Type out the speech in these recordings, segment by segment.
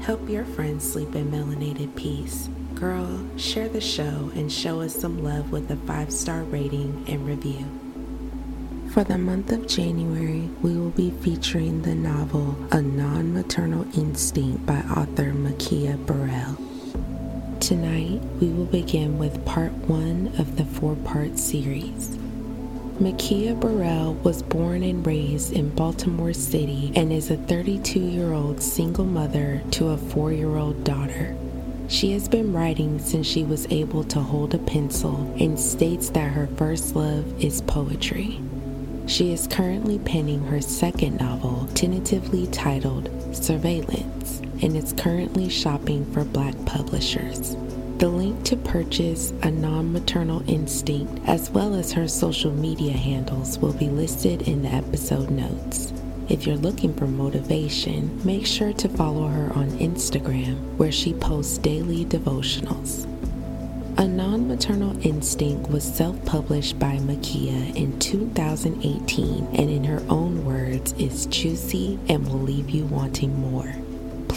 Help your friends sleep in melanated peace. Girl, share the show and show us some love with a five star rating and review. For the month of January, we will be featuring the novel A Non Maternal Instinct by author Makia Burrell. Tonight, we will begin with part one of the four part series. Makia Burrell was born and raised in Baltimore City and is a 32 year old single mother to a four year old daughter. She has been writing since she was able to hold a pencil and states that her first love is poetry. She is currently penning her second novel, tentatively titled Surveillance, and is currently shopping for black publishers. The link to purchase a non maternal instinct, as well as her social media handles, will be listed in the episode notes. If you're looking for motivation, make sure to follow her on Instagram, where she posts daily devotionals. A Non Maternal Instinct was self published by Makia in 2018 and, in her own words, is juicy and will leave you wanting more.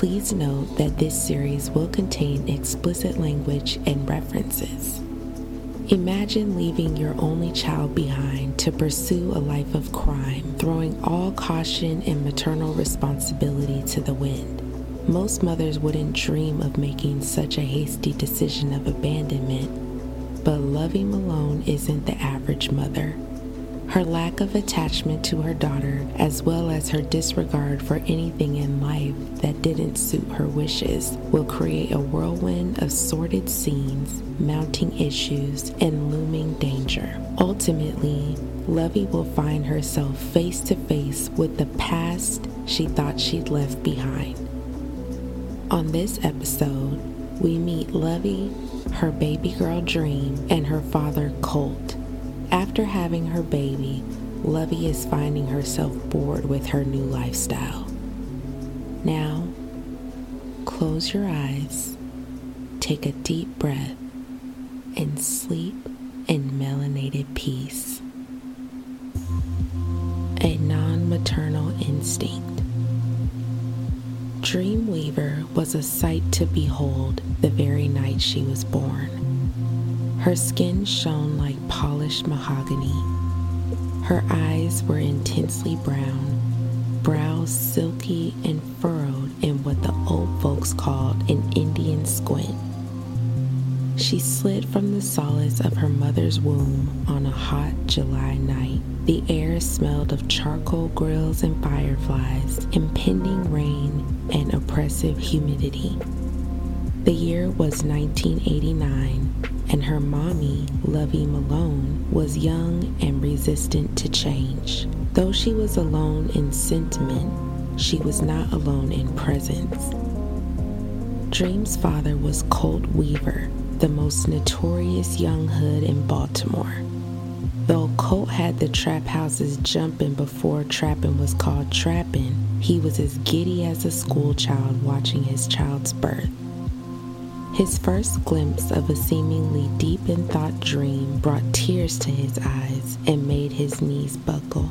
Please note that this series will contain explicit language and references. Imagine leaving your only child behind to pursue a life of crime, throwing all caution and maternal responsibility to the wind. Most mothers wouldn't dream of making such a hasty decision of abandonment, but Lovey Malone isn't the average mother. Her lack of attachment to her daughter, as well as her disregard for anything in life that didn't suit her wishes, will create a whirlwind of sordid scenes, mounting issues, and looming danger. Ultimately, Lovey will find herself face to face with the past she thought she'd left behind. On this episode, we meet Lovey, her baby girl Dream, and her father Colt. After having her baby, Lovey is finding herself bored with her new lifestyle. Now, close your eyes, take a deep breath, and sleep in melanated peace. A non maternal instinct. Dream Weaver was a sight to behold the very night she was born. Her skin shone like polished mahogany. Her eyes were intensely brown, brows silky and furrowed in what the old folks called an Indian squint. She slid from the solace of her mother's womb on a hot July night. The air smelled of charcoal grills and fireflies, impending rain, and oppressive humidity. The year was 1989 and her mommy, Lovey Malone, was young and resistant to change. Though she was alone in sentiment, she was not alone in presence. Dream's father was Colt Weaver, the most notorious young hood in Baltimore. Though Colt had the trap houses jumping before trapping was called trapping, he was as giddy as a schoolchild watching his child's birth. His first glimpse of a seemingly deep in thought dream brought tears to his eyes and made his knees buckle.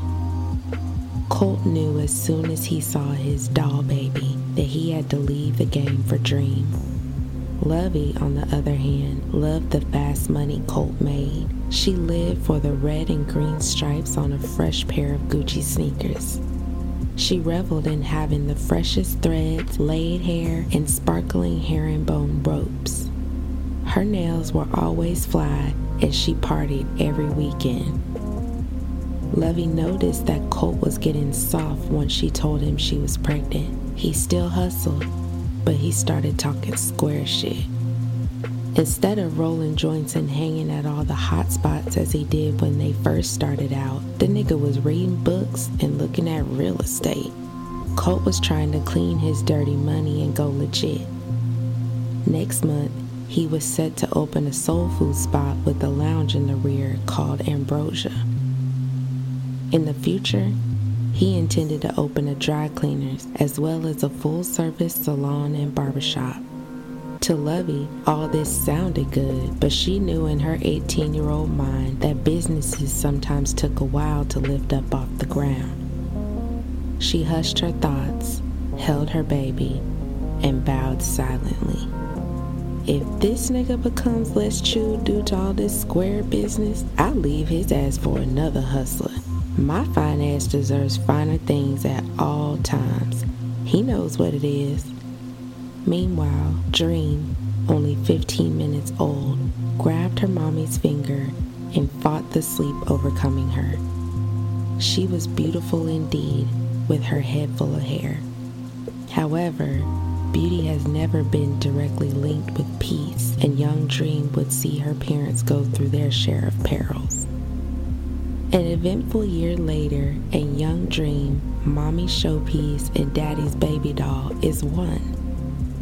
Colt knew as soon as he saw his doll baby that he had to leave the game for Dream. Lovey, on the other hand, loved the fast money Colt made. She lived for the red and green stripes on a fresh pair of Gucci sneakers. She reveled in having the freshest threads, laid hair, and sparkling herringbone ropes. Her nails were always fly as she partied every weekend. Lovey noticed that Colt was getting soft once she told him she was pregnant. He still hustled, but he started talking square shit. Instead of rolling joints and hanging at all the hot spots as he did when they first started out, the nigga was reading books and looking at real estate. Colt was trying to clean his dirty money and go legit. Next month, he was set to open a soul food spot with a lounge in the rear called Ambrosia. In the future, he intended to open a dry cleaners as well as a full service salon and barbershop. To Lovey, all this sounded good, but she knew in her 18 year old mind that businesses sometimes took a while to lift up off the ground. She hushed her thoughts, held her baby, and bowed silently. If this nigga becomes less chewed due to all this square business, I'll leave his ass for another hustler. My fine ass deserves finer things at all times. He knows what it is. Meanwhile, Dream, only 15 minutes old, grabbed her mommy's finger and fought the sleep overcoming her. She was beautiful indeed, with her head full of hair. However, beauty has never been directly linked with peace, and young Dream would see her parents go through their share of perils. An eventful year later, and young Dream, mommy's showpiece, and daddy's baby doll is one.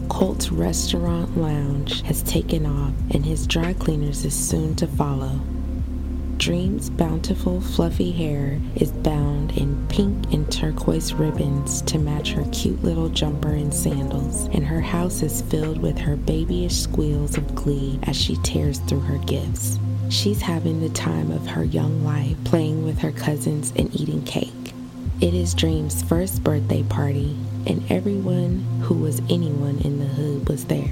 Colt's restaurant lounge has taken off, and his dry cleaners is soon to follow. Dream's bountiful, fluffy hair is bound in pink and turquoise ribbons to match her cute little jumper and sandals, and her house is filled with her babyish squeals of glee as she tears through her gifts. She's having the time of her young life, playing with her cousins and eating cake. It is Dream's first birthday party, and everyone who was anyone in the hood was there.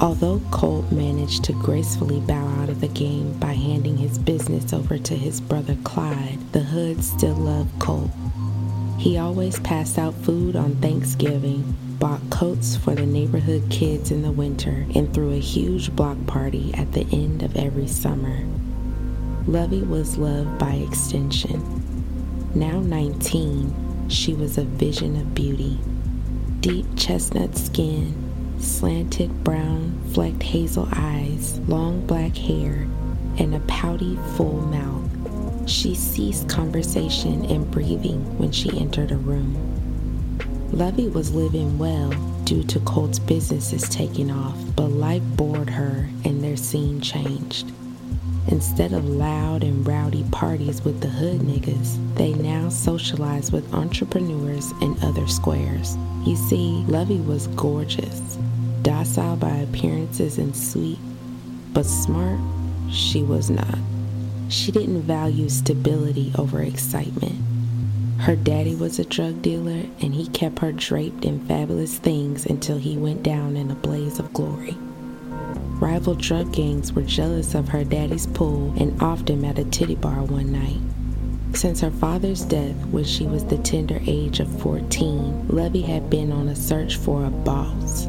Although Colt managed to gracefully bow out of the game by handing his business over to his brother Clyde, the hood still loved Colt. He always passed out food on Thanksgiving, bought coats for the neighborhood kids in the winter, and threw a huge block party at the end of every summer. Lovey was loved by extension. Now 19, she was a vision of beauty. Deep chestnut skin, slanted brown, flecked hazel eyes, long black hair, and a pouty, full mouth. She ceased conversation and breathing when she entered a room. Lovey was living well due to Colt's businesses taking off, but life bored her and their scene changed. Instead of loud and rowdy parties with the hood niggas, they now socialize with entrepreneurs and other squares. You see, Lovey was gorgeous, docile by appearances and sweet, but smart, she was not. She didn't value stability over excitement. Her daddy was a drug dealer, and he kept her draped in fabulous things until he went down in a blaze of glory. Rival drug gangs were jealous of her daddy's pull and often at a titty bar one night. Since her father's death when she was the tender age of 14, Lovey had been on a search for a boss.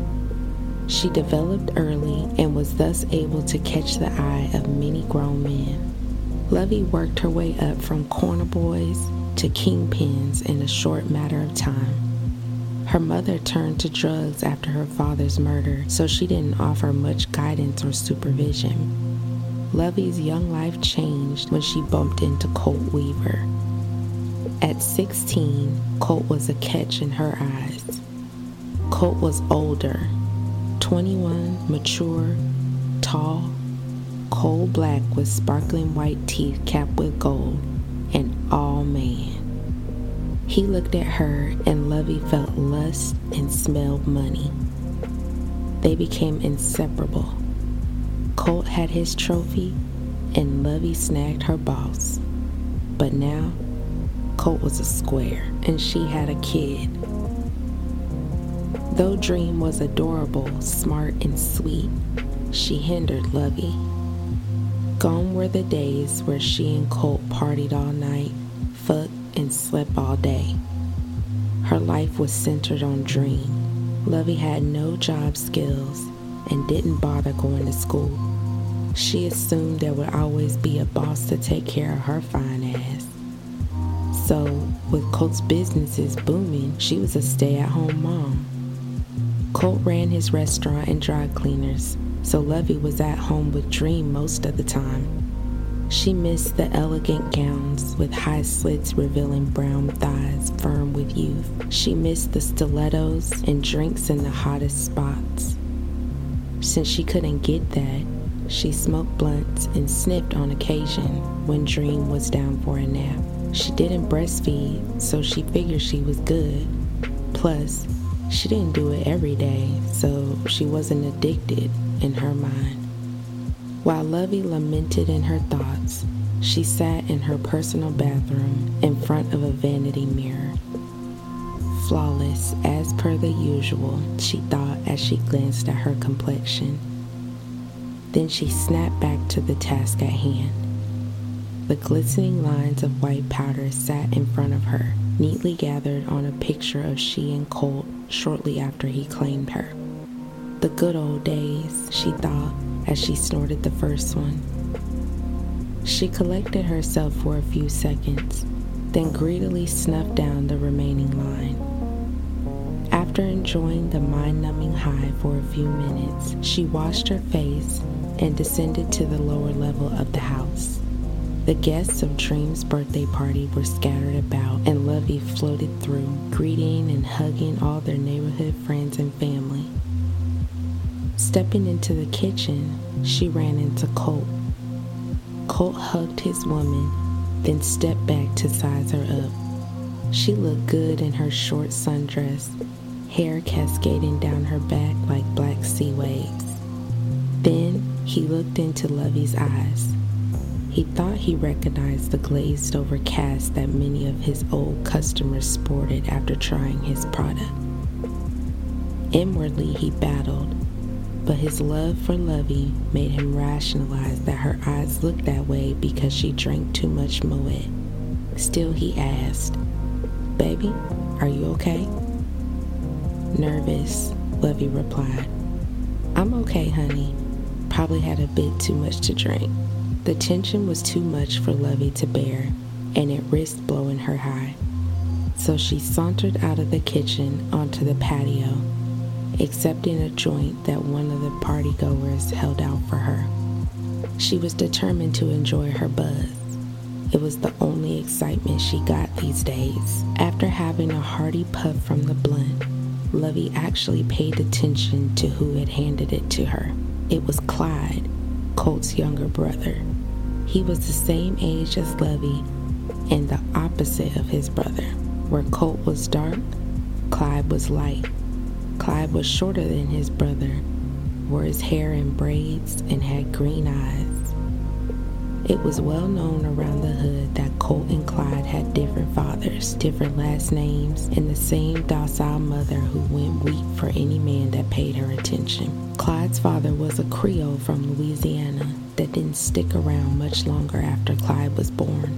She developed early and was thus able to catch the eye of many grown men. Lovey worked her way up from corner boys to kingpins in a short matter of time. Her mother turned to drugs after her father's murder, so she didn't offer much guidance or supervision. Lovey's young life changed when she bumped into Colt Weaver. At 16, Colt was a catch in her eyes. Colt was older, 21, mature, tall, coal black with sparkling white teeth capped with gold, and all man. He looked at her, and Lovey felt lust and smelled money. They became inseparable. Colt had his trophy, and Lovey snagged her boss. But now, Colt was a square, and she had a kid. Though Dream was adorable, smart, and sweet, she hindered Lovey. Gone were the days where she and Colt partied all night, fucked, and slept all day. Was centered on dream. Lovey had no job skills and didn't bother going to school. She assumed there would always be a boss to take care of her fine ass. So, with Colt's businesses booming, she was a stay at home mom. Colt ran his restaurant and dry cleaners, so Lovey was at home with Dream most of the time. She missed the elegant gowns with high slits revealing brown thighs firm with youth. She missed the stilettos and drinks in the hottest spots. Since she couldn't get that, she smoked blunts and sniffed on occasion when Dream was down for a nap. She didn't breastfeed, so she figured she was good. Plus, she didn't do it every day, so she wasn't addicted in her mind. While Lovey lamented in her thoughts, she sat in her personal bathroom in front of a vanity mirror. Flawless, as per the usual, she thought as she glanced at her complexion. Then she snapped back to the task at hand. The glistening lines of white powder sat in front of her, neatly gathered on a picture of she and Colt shortly after he claimed her. The good old days, she thought as she snorted the first one. She collected herself for a few seconds, then greedily snuffed down the remaining line. After enjoying the mind numbing high for a few minutes, she washed her face and descended to the lower level of the house. The guests of Dream's birthday party were scattered about, and Lovey floated through, greeting and hugging all their neighborhood friends and family. Stepping into the kitchen, she ran into Colt. Colt hugged his woman, then stepped back to size her up. She looked good in her short sundress, hair cascading down her back like black sea waves. Then he looked into Lovey's eyes. He thought he recognized the glazed over cast that many of his old customers sported after trying his product. Inwardly, he battled, but his love for Lovey made him rationalize that her eyes looked that way because she drank too much Moet. Still, he asked, Baby, are you okay? Nervous, Lovey replied. I'm okay, honey. Probably had a bit too much to drink. The tension was too much for Lovey to bear, and it risked blowing her high. So she sauntered out of the kitchen onto the patio, accepting a joint that one of the partygoers held out for her. She was determined to enjoy her buzz. It was the only excitement she got these days. After having a hearty puff from the blunt, Lovey actually paid attention to who had handed it to her. It was Clyde, Colt's younger brother. He was the same age as Lovey and the opposite of his brother. Where Colt was dark, Clyde was light. Clyde was shorter than his brother, wore his hair in braids, and had green eyes. It was well known around the hood that Colt and Clyde had different fathers, different last names, and the same docile mother who went weak for any man that paid her attention. Clyde's father was a Creole from Louisiana that didn't stick around much longer after Clyde was born.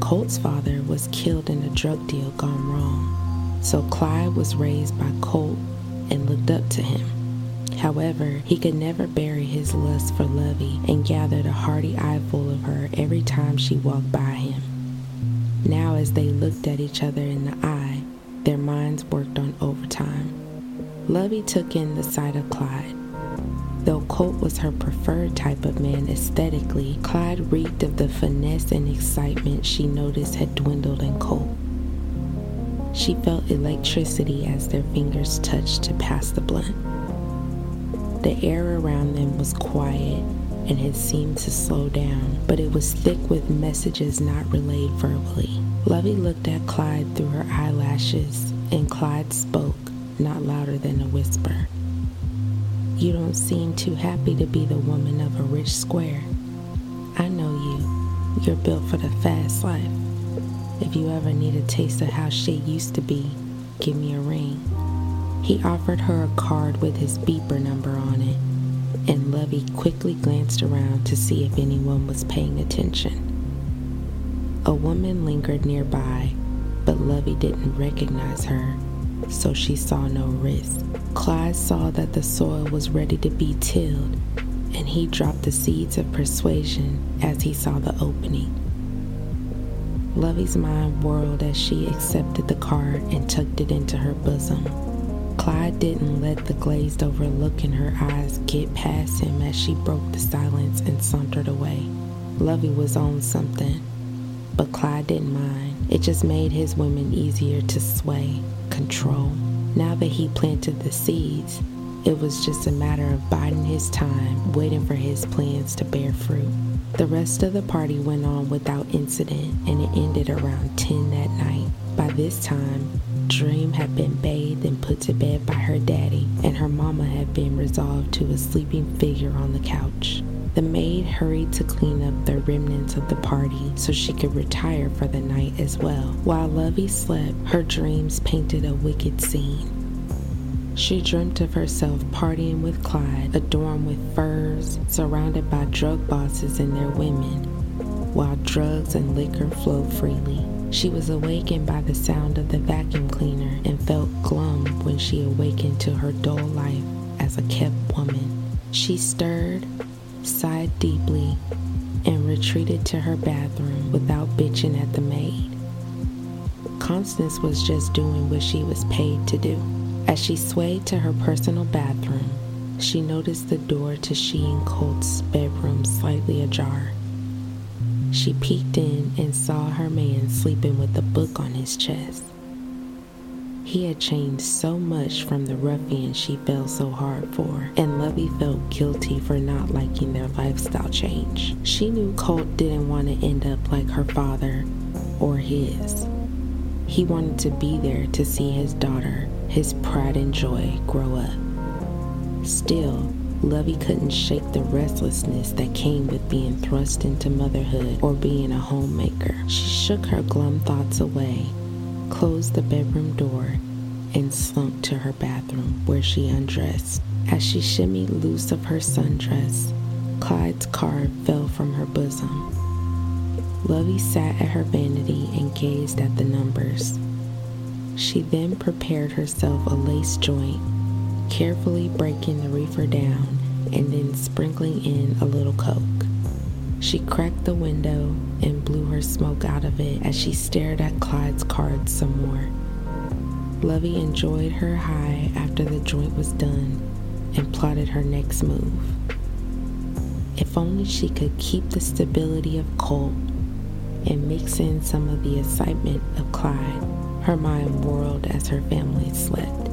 Colt's father was killed in a drug deal gone wrong, so Clyde was raised by Colt and looked up to him. However, he could never bury his lust for Lovey and gathered a hearty eyeful of her every time she walked by him. Now, as they looked at each other in the eye, their minds worked on overtime. Lovey took in the sight of Clyde. Though Colt was her preferred type of man aesthetically, Clyde reeked of the finesse and excitement she noticed had dwindled in Colt. She felt electricity as their fingers touched to pass the blunt. The air around them was quiet and had seemed to slow down, but it was thick with messages not relayed verbally. Lovey looked at Clyde through her eyelashes, and Clyde spoke, not louder than a whisper. You don't seem too happy to be the woman of a rich square. I know you. You're built for the fast life. If you ever need a taste of how shit used to be, give me a ring. He offered her a card with his beeper number on it, and Lovey quickly glanced around to see if anyone was paying attention. A woman lingered nearby, but Lovey didn't recognize her, so she saw no risk. Clyde saw that the soil was ready to be tilled, and he dropped the seeds of persuasion as he saw the opening. Lovey's mind whirled as she accepted the card and tucked it into her bosom. Clyde didn't let the glazed over look in her eyes get past him as she broke the silence and sauntered away. Lovey was on something, but Clyde didn't mind. It just made his women easier to sway, control. Now that he planted the seeds, It was just a matter of biding his time, waiting for his plans to bear fruit. The rest of the party went on without incident and it ended around 10 that night. By this time, Dream had been bathed and put to bed by her daddy, and her mama had been resolved to a sleeping figure on the couch. The maid hurried to clean up the remnants of the party so she could retire for the night as well. While Lovey slept, her dreams painted a wicked scene. She dreamt of herself partying with Clyde, adorned with furs, surrounded by drug bosses and their women, while drugs and liquor flowed freely. She was awakened by the sound of the vacuum cleaner and felt glum when she awakened to her dull life as a kept woman. She stirred, sighed deeply, and retreated to her bathroom without bitching at the maid. Constance was just doing what she was paid to do. As she swayed to her personal bathroom, she noticed the door to she and Colt's bedroom slightly ajar. She peeked in and saw her man sleeping with a book on his chest. He had changed so much from the ruffian she fell so hard for, and Lovey felt guilty for not liking their lifestyle change. She knew Colt didn't want to end up like her father or his. He wanted to be there to see his daughter, his pride and joy, grow up. Still, Lovey couldn't shake the restlessness that came with being thrust into motherhood or being a homemaker. She shook her glum thoughts away closed the bedroom door, and slunk to her bathroom where she undressed. As she shimmied loose of her sundress, Clyde's card fell from her bosom. Lovey sat at her vanity and gazed at the numbers. She then prepared herself a lace joint, carefully breaking the reefer down and then sprinkling in a little coke. She cracked the window and blew her smoke out of it as she stared at Clyde's cards some more. Lovey enjoyed her high after the joint was done and plotted her next move. If only she could keep the stability of Colt and mix in some of the excitement of Clyde, her mind whirled as her family slept.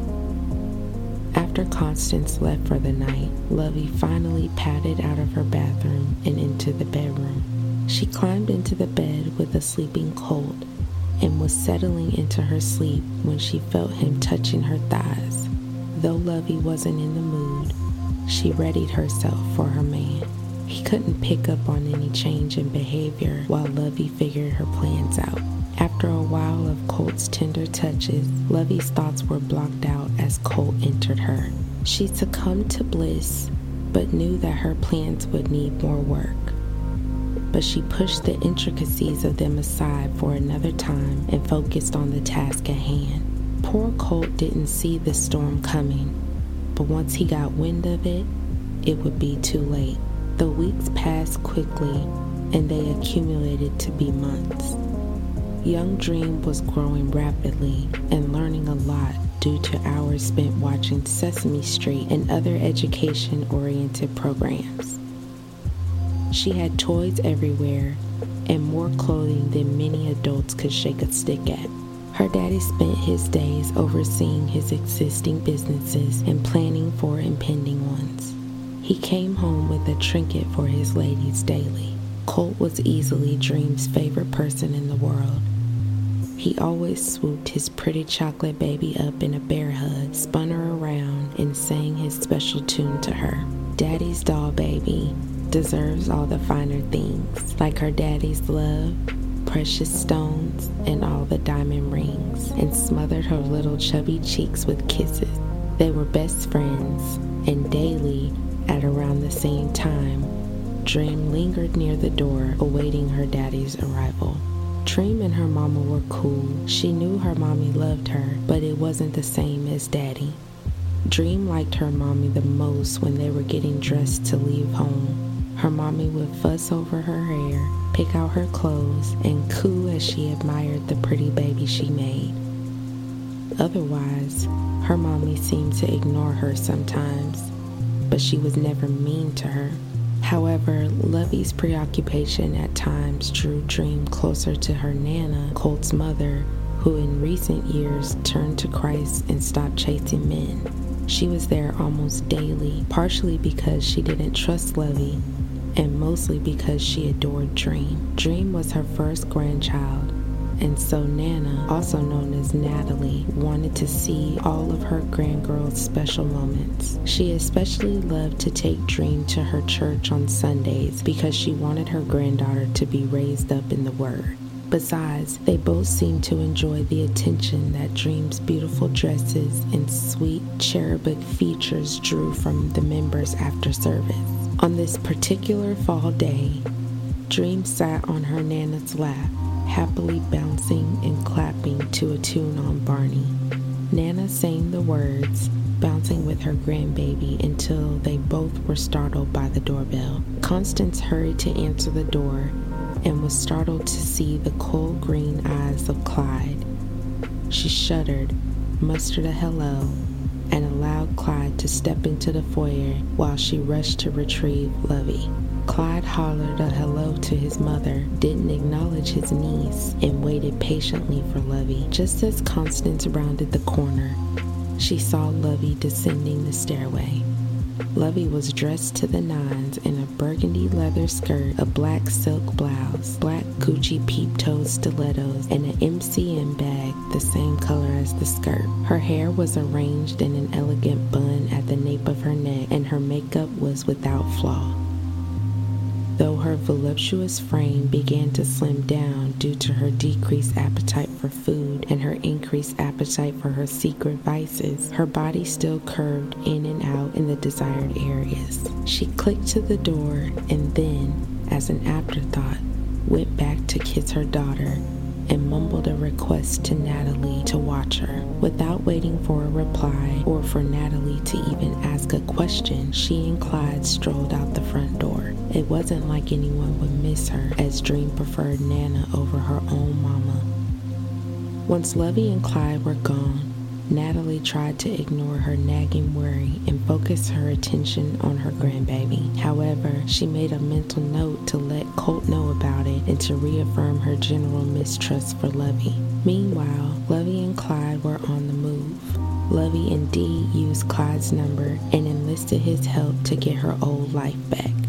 After Constance left for the night, Lovey finally padded out of her bathroom and into the bedroom. She climbed into the bed with a sleeping Colt and was settling into her sleep when she felt him touching her thighs. Though Lovey wasn't in the mood, she readied herself for her man. He couldn't pick up on any change in behavior while Lovey figured her plans out. After a while of Colt's tender touches, Lovey's thoughts were blocked out as Colt entered her. She succumbed to bliss, but knew that her plans would need more work. But she pushed the intricacies of them aside for another time and focused on the task at hand. Poor Colt didn't see the storm coming, but once he got wind of it, it would be too late. The weeks passed quickly and they accumulated to be months. Young Dream was growing rapidly and learning a lot due to hours spent watching Sesame Street and other education oriented programs. She had toys everywhere and more clothing than many adults could shake a stick at. Her daddy spent his days overseeing his existing businesses and planning for impending ones. He came home with a trinket for his ladies daily. Colt was easily Dream's favorite person in the world he always swooped his pretty chocolate baby up in a bear hug, spun her around, and sang his special tune to her. Daddy's doll baby deserves all the finer things, like her daddy's love, precious stones, and all the diamond rings, and smothered her little chubby cheeks with kisses. They were best friends, and daily, at around the same time, Dream lingered near the door, awaiting her daddy's arrival. Dream and her mama were cool. She knew her mommy loved her, but it wasn't the same as daddy. Dream liked her mommy the most when they were getting dressed to leave home. Her mommy would fuss over her hair, pick out her clothes, and coo as she admired the pretty baby she made. Otherwise, her mommy seemed to ignore her sometimes, but she was never mean to her. However, Lovey's preoccupation at times drew Dream closer to her Nana, Colt's mother, who in recent years turned to Christ and stopped chasing men. She was there almost daily, partially because she didn't trust Lovey and mostly because she adored Dream. Dream was her first grandchild, and so Nana, also known as Natalie, wanted to see all of her grandgirl's special moments. She especially loved to take Dream to her church on Sundays because she wanted her granddaughter to be raised up in the Word. Besides, they both seemed to enjoy the attention that Dream's beautiful dresses and sweet cherubic features drew from the members after service. On this particular fall day, Dream sat on her Nana's lap, happily bouncing and clapping to a tune on Barney. Nana sang the words, bouncing with her grandbaby until they both were startled by the doorbell. Constance hurried to answer the door and was startled to see the cold green eyes of Clyde. She shuddered, mustered a hello, and allowed Clyde to step into the foyer while she rushed to retrieve Lovey. Clyde hollered a hello to his mother, didn't acknowledge his niece, and waited patiently for Lovey. Just as Constance rounded the corner, she saw Lovey descending the stairway. Lovey was dressed to the nines in a burgundy leather skirt, a black silk blouse, black Gucci peep-toe stilettos, and an MCM bag the same color as the skirt. Her hair was arranged in an elegant bun at the nape of her neck, and her makeup was without flaw though her voluptuous frame began to slim down due to her decreased appetite for food and her increased appetite for her secret vices, her body still curved in and out in the desired areas. She clicked to the door and then, as an afterthought, went back to kiss her daughter and mumbled a request to Natalie to watch her. Without waiting for a reply or for Natalie to even ask a question, she and Clyde strolled out the front door. It wasn't like anyone would miss her, as Dream preferred Nana over her own mama. Once Lovey and Clyde were gone, Natalie tried to ignore her nagging worry and focus her attention on her grandbaby. However, she made a mental note to let Colt know about it and to reaffirm her general mistrust for Lovey. Meanwhile, Lovey and Clyde were on the move. Lovey and indeed used Clyde's number and enlisted his help to get her old life back.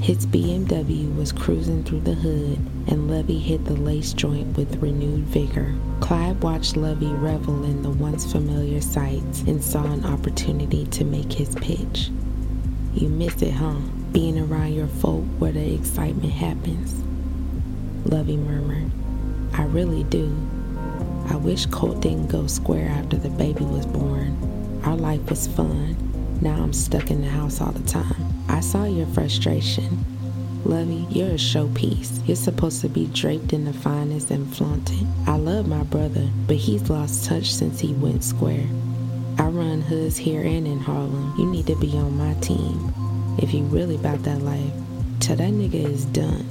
His BMW was cruising through the hood, and Lovey hit the lace joint with renewed vigor. Clyde watched Lovey revel in the once familiar sights and saw an opportunity to make his pitch. You miss it, huh? Being around your folk where the excitement happens. Lovey murmured, I really do. I wish Colt didn't go square after the baby was born. Our life was fun. Now I'm stuck in the house all the time. I saw your frustration. Lovey, you're a showpiece. You're supposed to be draped in the finest and flaunted. I love my brother, but he's lost touch since he went square. I run hoods here and in Harlem. You need to be on my team. If you really about that life, till that nigga is done.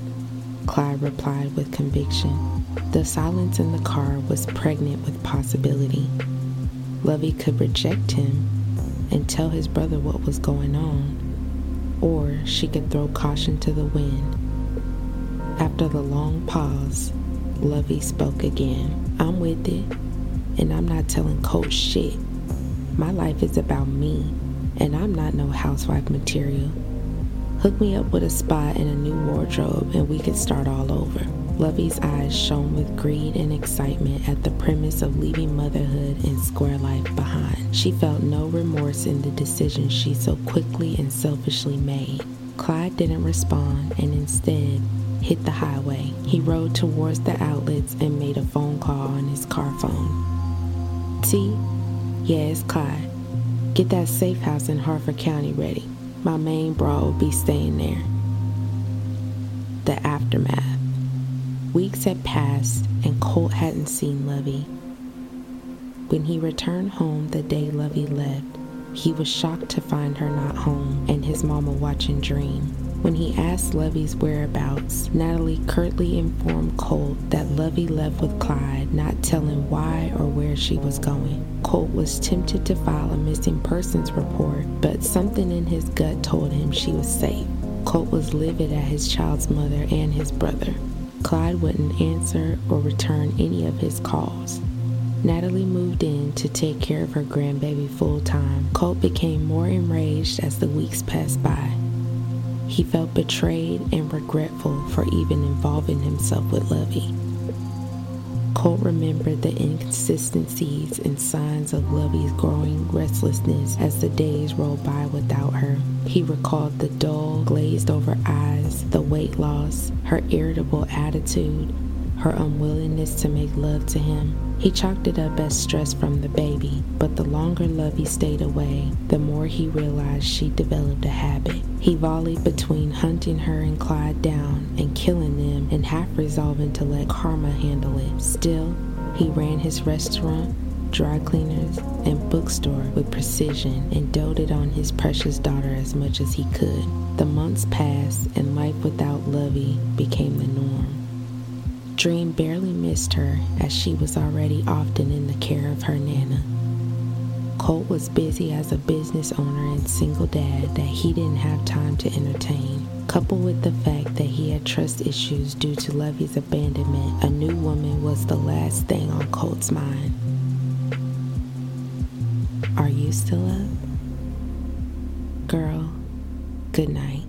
Clyde replied with conviction. The silence in the car was pregnant with possibility. Lovey could reject him and tell his brother what was going on or she could throw caution to the wind. After the long pause, Lovey spoke again. I'm with it, and I'm not telling Coach shit. My life is about me, and I'm not no housewife material. Hook me up with a spot and a new wardrobe, and we can start all over. Lovey's eyes shone with greed and excitement at the premise of leaving motherhood and square life behind. She felt no remorse in the decision she so quickly and selfishly made. Clyde didn't respond and instead hit the highway. He rode towards the outlets and made a phone call on his car phone. T? Yeah, it's Clyde. Get that safe house in Harford County ready. My main bra will be staying there. The aftermath. Weeks had passed and Colt hadn't seen Lovey. When he returned home the day Lovey left, he was shocked to find her not home and his mama watching Dream. When he asked Lovey's whereabouts, Natalie curtly informed Colt that Lovey left with Clyde, not telling why or where she was going. Colt was tempted to file a missing persons report, but something in his gut told him she was safe. Colt was livid at his child's mother and his brother. Clyde wouldn't answer or return any of his calls. Natalie moved in to take care of her grandbaby full time. Colt became more enraged as the weeks passed by. He felt betrayed and regretful for even involving himself with Lovey. Colt remembered the inconsistencies and signs of Lovey's growing restlessness as the days rolled by without her. He recalled the dull, glazed over eyes, the weight loss, her irritable attitude, her unwillingness to make love to him. He chalked it up as stress from the baby, but the longer Lovey stayed away, the more he realized she developed a habit. He volleyed between hunting her and Clyde down and killing them and half resolving to let karma handle it. Still, he ran his restaurant, dry cleaners, and bookstore with precision and doted on his precious daughter as much as he could. The months passed and life without Lovey became the norm. Dream barely missed her as she was already often in the care of her Nana. Colt was busy as a business owner and single dad that he didn't have time to entertain. Coupled with the fact that he had trust issues due to Lovey's abandonment, a new woman was the last thing on Colt's mind. Are you still up? Girl, good night.